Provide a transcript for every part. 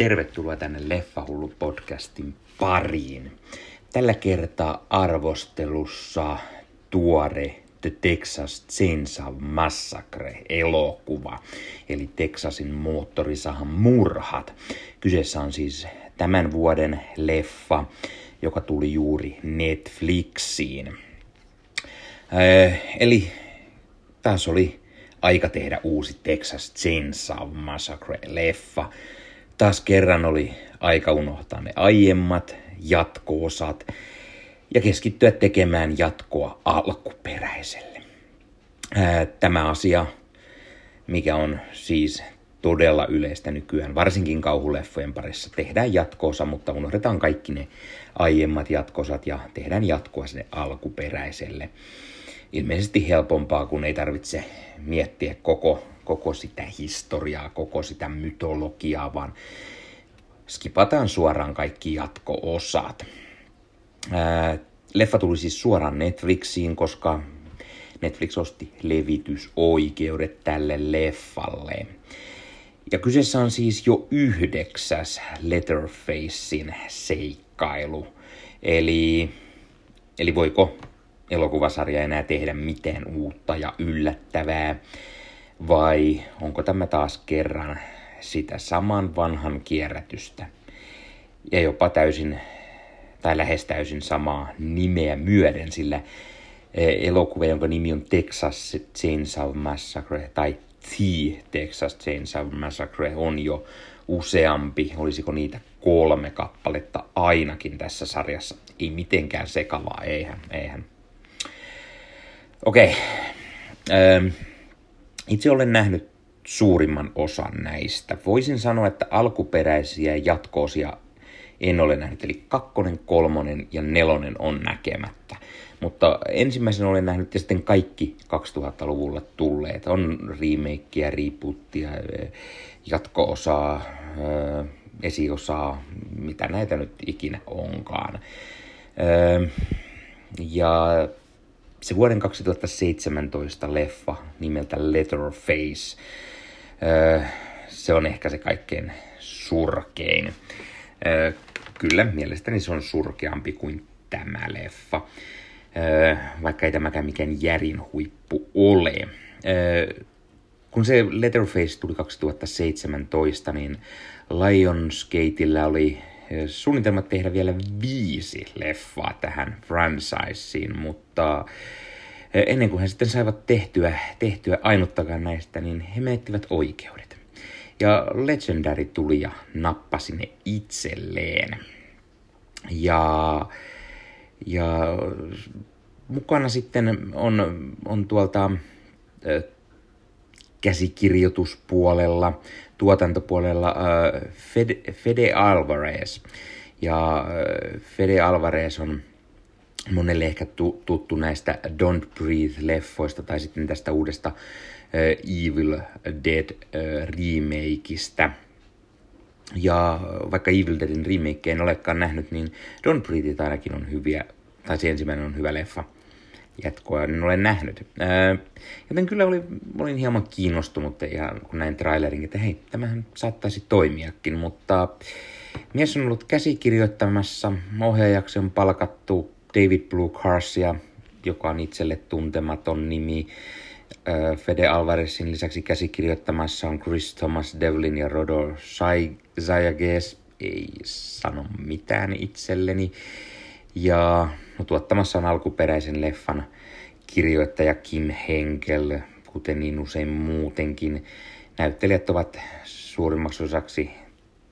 Tervetuloa tänne Leffahullu podcastin pariin. Tällä kertaa arvostelussa tuore The Texas Chainsaw Massacre elokuva, eli Texasin moottorisahan murhat. Kyseessä on siis tämän vuoden leffa, joka tuli juuri Netflixiin. Äh, eli taas oli aika tehdä uusi Texas Chainsaw Massacre-leffa. Taas kerran oli aika unohtaa ne aiemmat jatko-osat ja keskittyä tekemään jatkoa alkuperäiselle. Tämä asia, mikä on siis todella yleistä nykyään, varsinkin kauhuleffojen parissa, tehdään jatkoosa, mutta unohdetaan kaikki ne aiemmat jatkosat ja tehdään jatkoa sinne alkuperäiselle. Ilmeisesti helpompaa, kun ei tarvitse miettiä koko, koko sitä historiaa, koko sitä mytologiaa, vaan skipataan suoraan kaikki jatko-osat. Leffa tuli siis suoraan Netflixiin, koska Netflix osti levitysoikeudet tälle leffalle. Ja kyseessä on siis jo yhdeksäs Letterfacein seikkailu. Eli, eli voiko elokuvasarja enää tehdä mitään uutta ja yllättävää? Vai onko tämä taas kerran sitä saman vanhan kierrätystä? Ja jopa täysin tai lähes täysin samaa nimeä myöden, sillä e, elokuva, jonka nimi on Texas Chainsaw Massacre tai The Texas Chainsaw Massacre on jo useampi, olisiko niitä kolme kappaletta ainakin tässä sarjassa. Ei mitenkään sekavaa, eihän, eihän. Okei. Okay. Itse olen nähnyt suurimman osan näistä. Voisin sanoa, että alkuperäisiä jatkoosia en ole nähnyt, eli kakkonen, kolmonen ja nelonen on näkemättä. Mutta ensimmäisen olen nähnyt ja sitten kaikki 2000-luvulla tulleet. On remakeä, rebootia, jatko-osaa, esiosaa, mitä näitä nyt ikinä onkaan. Ja se vuoden 2017 leffa nimeltä Letterface, se on ehkä se kaikkein surkein. Kyllä, mielestäni se on surkeampi kuin tämä leffa, vaikka ei tämäkään mikään järin huippu ole. Kun se Letterface tuli 2017, niin Lionsgateillä oli suunnitelmat tehdä vielä viisi leffaa tähän franchiseen, mutta ennen kuin he sitten saivat tehtyä, tehtyä ainuttakaan näistä, niin he menettivät oikeudet. Ja Legendary tuli ja nappasi ne itselleen. Ja, ja mukana sitten on, on tuolta äh, käsikirjoituspuolella, tuotantopuolella äh, Fede, Alvarez. Ja äh, Fede Alvarez on monelle ehkä tuttu näistä Don't Breathe-leffoista tai sitten tästä uudesta Evil Dead remakeista. Ja vaikka Evil Deadin remake en olekaan nähnyt, niin Don't Breathe ainakin on hyviä, tai se ensimmäinen on hyvä leffa jatkoa, en ole nähnyt. joten kyllä oli, olin hieman kiinnostunut ja kun näin trailerin, että hei, tämähän saattaisi toimiakin, mutta mies on ollut käsikirjoittamassa, ohjaajaksi on palkattu David Blue Carsia, joka on itselle tuntematon nimi, Fede Alvarezin lisäksi käsikirjoittamassa on Chris Thomas Devlin ja Rodo Zayages. Ei sano mitään itselleni. Ja no, tuottamassa on alkuperäisen leffan kirjoittaja Kim Henkel, kuten niin usein muutenkin. Näyttelijät ovat suurimmaksi osaksi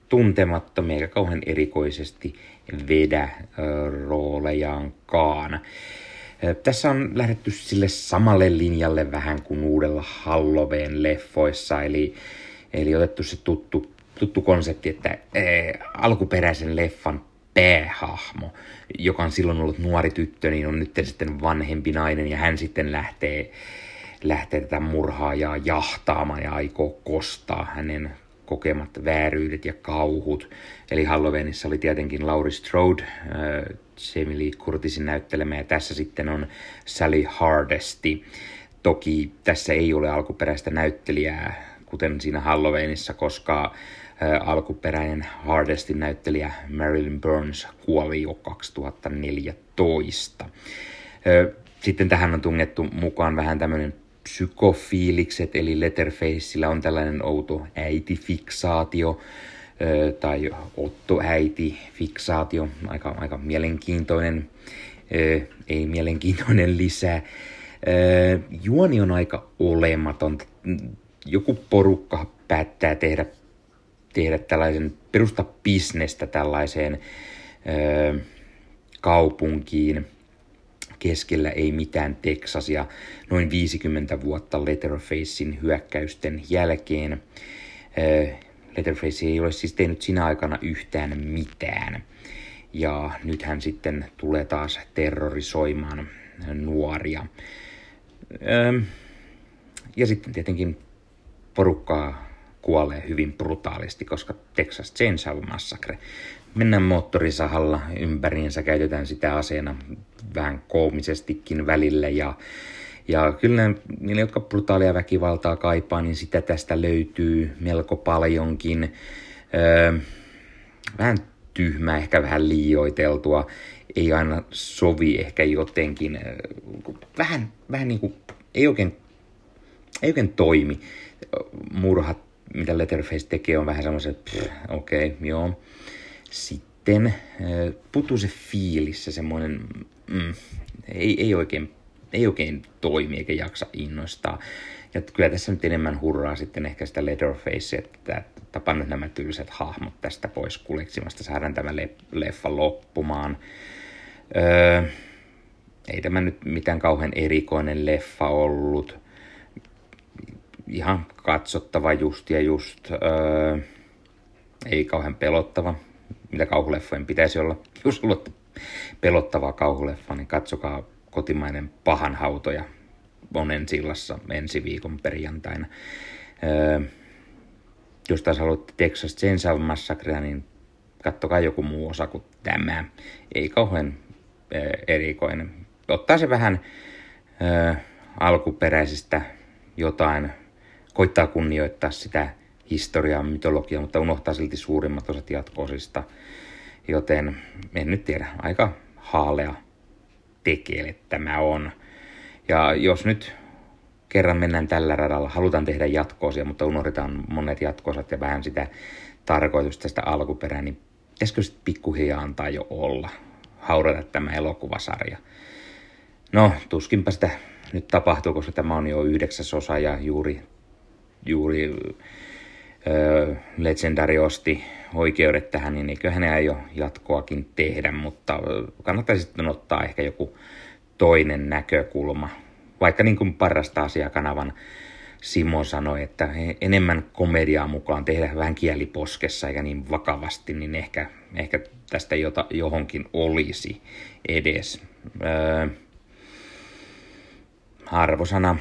tuntemattomia eikä kauhean erikoisesti vedä roolejaankaan. Tässä on lähdetty sille samalle linjalle vähän kuin uudella Halloween-leffoissa, eli, eli otettu se tuttu, tuttu konsepti, että ee, alkuperäisen leffan päähahmo, joka on silloin ollut nuori tyttö, niin on nyt sitten vanhempi nainen ja hän sitten lähtee, lähtee tätä murhaajaa jahtaamaan ja aikoo kostaa hänen kokemat vääryydet ja kauhut. Eli Halloweenissa oli tietenkin Lauri Strode, äh, Jamie Lee Curtisin näyttelemä, ja tässä sitten on Sally Hardesti. Toki tässä ei ole alkuperäistä näyttelijää, kuten siinä Halloweenissa, koska alkuperäinen Hardestin näyttelijä Marilyn Burns kuoli jo 2014. Sitten tähän on tungettu mukaan vähän tämmöinen psykofiilikset, eli Letterfaceillä on tällainen outo äitifiksaatio, tai Otto-äiti-fiksaatio, aika, aika mielenkiintoinen, ei mielenkiintoinen lisää. Juoni on aika olematon. Joku porukka päättää tehdä, tehdä tällaisen, perusta bisnestä tällaiseen kaupunkiin – keskellä ei mitään Texasia noin 50 vuotta Letterfacein hyökkäysten jälkeen. Letterface ei ole siis tehnyt sinä aikana yhtään mitään. Ja nyt hän sitten tulee taas terrorisoimaan nuoria. Ähm, ja sitten tietenkin porukkaa kuolee hyvin brutaalisti, koska Texas Chainsaw Massacre mennään moottorisahalla ympäriinsä, käytetään sitä aseena vähän koomisestikin välillä ja ja kyllä niille, jotka brutaalia väkivaltaa kaipaa, niin sitä tästä löytyy melko paljonkin. Öö, vähän tyhmä, ehkä vähän liioiteltua, ei aina sovi ehkä jotenkin, vähän, vähän niin kuin, ei oikein, ei oikein toimi. Murhat, mitä Letterface tekee, on vähän semmoisen, okei, okay, joo. Sitten äh, putuu se fiilis, se semmoinen, mm, ei, ei, oikein, ei oikein toimi eikä jaksa innostaa. Ja kyllä tässä nyt enemmän hurraa sitten ehkä sitä Leatherface, että tapa nyt nämä tylsät hahmot tästä pois kuleksimasta, saadaan tämä le- leffa loppumaan. Öö, ei tämä nyt mitään kauhean erikoinen leffa ollut. Ihan katsottava just ja just. Öö, ei kauhean pelottava mitä kauhuleffojen pitäisi olla. Jos haluatte pelottavaa kauhuleffa, niin katsokaa kotimainen pahan hautoja Monen sillassa ensi viikon perjantaina. Öö, jos taas haluatte Texas Chainsaw Massacrea, niin kattokaa joku muu osa kuin tämä. Ei kauhean öö, erikoinen. Ottaa se vähän öö, alkuperäisistä jotain, koittaa kunnioittaa sitä historiaa, mytologiaa, mutta unohtaa silti suurimmat osat jatkoosista. Joten en nyt tiedä, aika haalea tekele tämä on. Ja jos nyt kerran mennään tällä radalla, halutaan tehdä jatkoosia, mutta unohdetaan monet jatkoosat ja vähän sitä tarkoitusta tästä alkuperää, niin pitäisikö sitten pikkuhiljaa antaa jo olla, haudata tämä elokuvasarja. No, tuskinpä sitä nyt tapahtuu, koska tämä on jo yhdeksäs osa ja juuri, juuri Legendary osti oikeudet tähän, niin eikö hän aio jatkoakin tehdä, mutta kannattaisi sitten ottaa ehkä joku toinen näkökulma. Vaikka niin kuin parasta asiakanavan Simo sanoi, että enemmän komediaa mukaan tehdä vähän kieliposkessa eikä niin vakavasti, niin ehkä, ehkä tästä jota, johonkin olisi edes. Öö, arvosana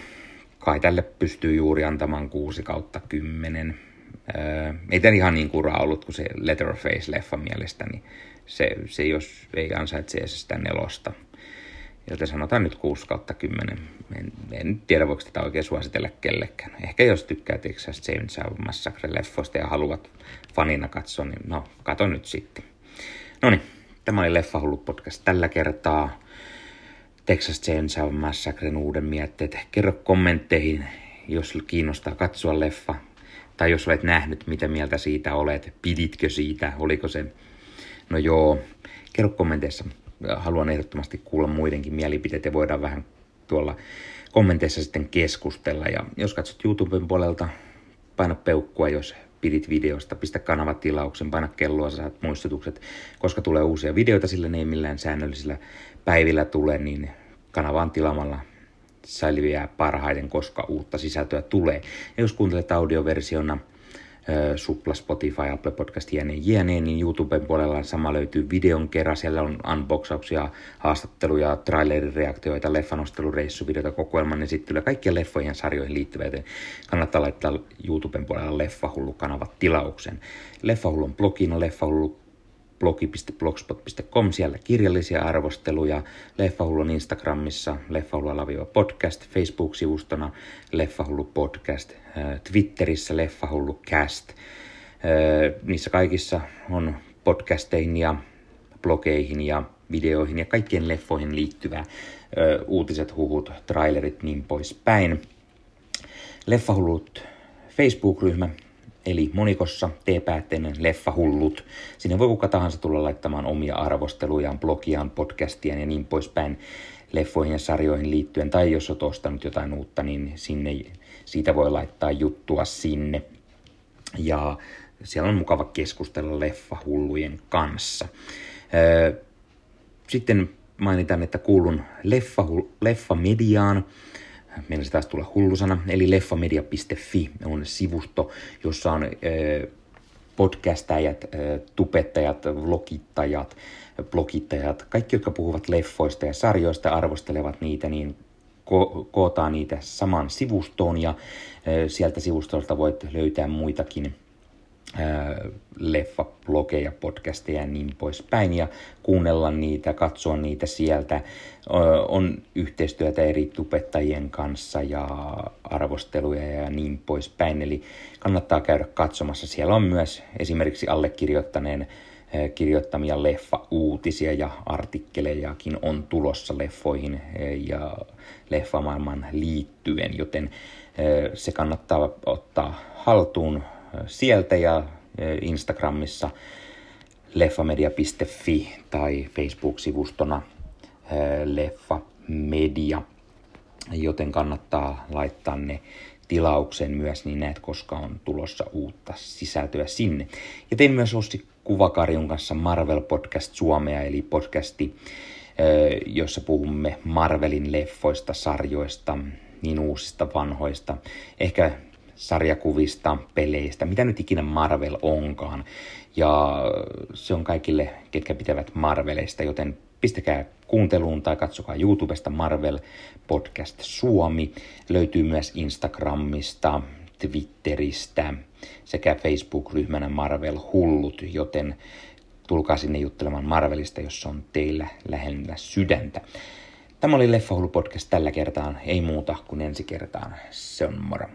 kai tälle pystyy juuri antamaan 6 kautta 10 Öö, ei tämä ihan niin kura ollut kuin se Letterface-leffa mielestäni. Se, se jos ei ansaitse sitä nelosta. Joten sanotaan nyt 6 kautta 10. En, en tiedä, voiko tätä oikein suositella kellekään. Ehkä jos tykkää Texas Chainsaw Massacre-leffoista ja haluat fanina katsoa, niin no, kato nyt sitten. No niin, tämä oli Leffahullu podcast tällä kertaa. Texas Chainsaw Massacren uuden mietteet. Kerro kommentteihin, jos kiinnostaa katsoa leffa tai jos olet nähnyt, mitä mieltä siitä olet, piditkö siitä, oliko se, no joo, kerro kommenteissa, haluan ehdottomasti kuulla muidenkin mielipiteet ja voidaan vähän tuolla kommenteissa sitten keskustella. Ja jos katsot YouTuben puolelta, paina peukkua, jos pidit videosta, pistä kanavat tilauksen, paina kelloa, saat muistutukset, koska tulee uusia videoita, sillä ne ei millään säännöllisillä päivillä tule, niin kanavaan tilaamalla selviää parhaiten, koska uutta sisältöä tulee. Ja jos kuuntelet audioversiona, Supla, Spotify, Apple Podcast, jne, jne, niin YouTuben puolella sama löytyy videon kerran. Siellä on unboxauksia, haastatteluja, trailerireaktioita, leffanostelureissuvideoita, kokoelman esittelyä, kaikkia leffojen sarjoihin liittyviä, joten kannattaa laittaa YouTuben puolella Leffahullu-kanavat tilauksen. Leffahullu on blogina, leffahullu blogi.blogspot.com, siellä kirjallisia arvosteluja, Leffahullu on Instagramissa, Leffahullu podcast, Facebook-sivustona Leffahullu podcast, Twitterissä Leffahullu cast, Niissä kaikissa on podcasteihin ja blogeihin ja videoihin ja kaikkien leffoihin liittyvää uutiset, huhut, trailerit, niin poispäin. Leffahullut Facebook-ryhmä, eli monikossa teepäätteinen leffahullut. Sinne voi kuka tahansa tulla laittamaan omia arvostelujaan, blogiaan, podcastiaan ja niin poispäin leffoihin ja sarjoihin liittyen. Tai jos olet ostanut jotain uutta, niin sinne, siitä voi laittaa juttua sinne. Ja siellä on mukava keskustella leffahullujen kanssa. Sitten mainitaan, että kuulun leffa, leffamediaan. Meillä se taas tulla hullusana, eli leffamedia.fi on sivusto, jossa on podcastajat, tupettajat, vlogittajat, blogittajat, kaikki, jotka puhuvat leffoista ja sarjoista, arvostelevat niitä, niin ko- kootaan niitä saman sivustoon. Ja sieltä sivustolta voit löytää muitakin leffablogeja, podcasteja ja niin poispäin ja kuunnella niitä, katsoa niitä sieltä. On yhteistyötä eri tupettajien kanssa ja arvosteluja ja niin poispäin, eli kannattaa käydä katsomassa. Siellä on myös esimerkiksi allekirjoittaneen kirjoittamia leffa-uutisia ja artikkelejakin on tulossa leffoihin ja leffamaailman liittyen, joten se kannattaa ottaa haltuun sieltä ja Instagramissa leffamedia.fi tai Facebook-sivustona leffamedia, joten kannattaa laittaa ne tilauksen myös, niin näet, koska on tulossa uutta sisältöä sinne. Ja tein myös Ossi Kuvakarjun kanssa Marvel Podcast Suomea, eli podcasti, jossa puhumme Marvelin leffoista, sarjoista, niin uusista, vanhoista, ehkä sarjakuvista, peleistä, mitä nyt ikinä Marvel onkaan. Ja se on kaikille, ketkä pitävät Marvelista, joten pistäkää kuunteluun tai katsokaa YouTubesta Marvel Podcast Suomi. Löytyy myös Instagramista, Twitteristä sekä Facebook-ryhmänä Marvel Hullut, joten tulkaa sinne juttelemaan Marvelista, jos on teillä lähellä sydäntä. Tämä oli Leffa Hullu Podcast tällä kertaa. Ei muuta kuin ensi kertaan. Se on moro.